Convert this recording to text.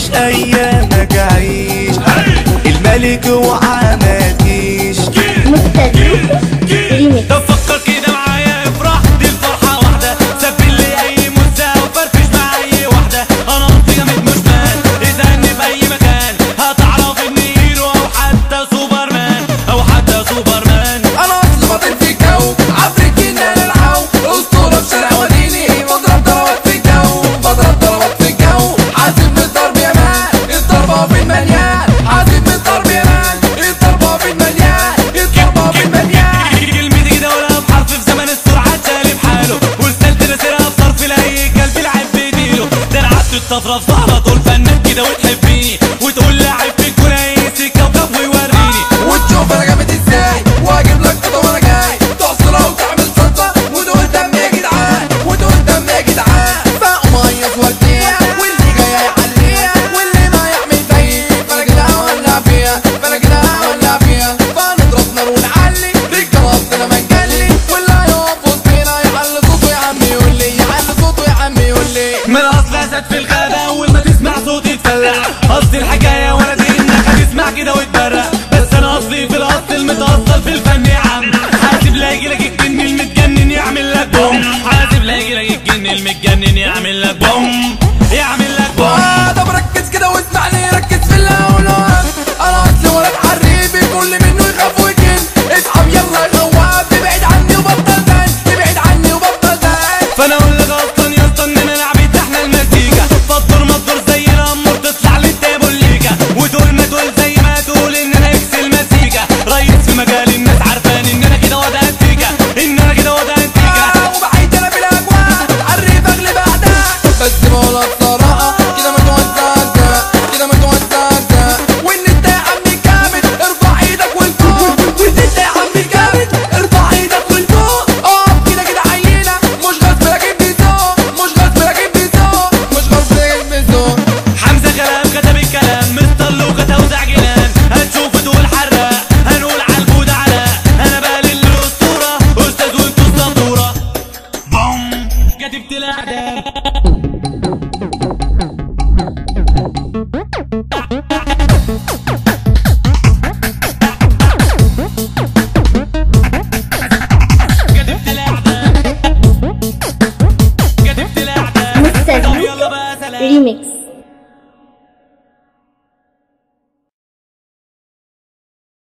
عيش أيامك عيش. الملك وعمد تتضرب ظهره طول فنك كده وتحبيه وتقول لعيب قاعد في الغابة أول ما تسمع صوتي تفلع قصدي الحكاية وأنا دي إنك هتسمع كده وتبرق بس أنا أصلي في الأصل المتأصل في الفن يا عم. حاسب لاقي لك الجن المتجنن يعمل لك بوم. حاسب لاقي لك الجن المتجنن يعمل لك بوم. سمعت ابتلاء Remix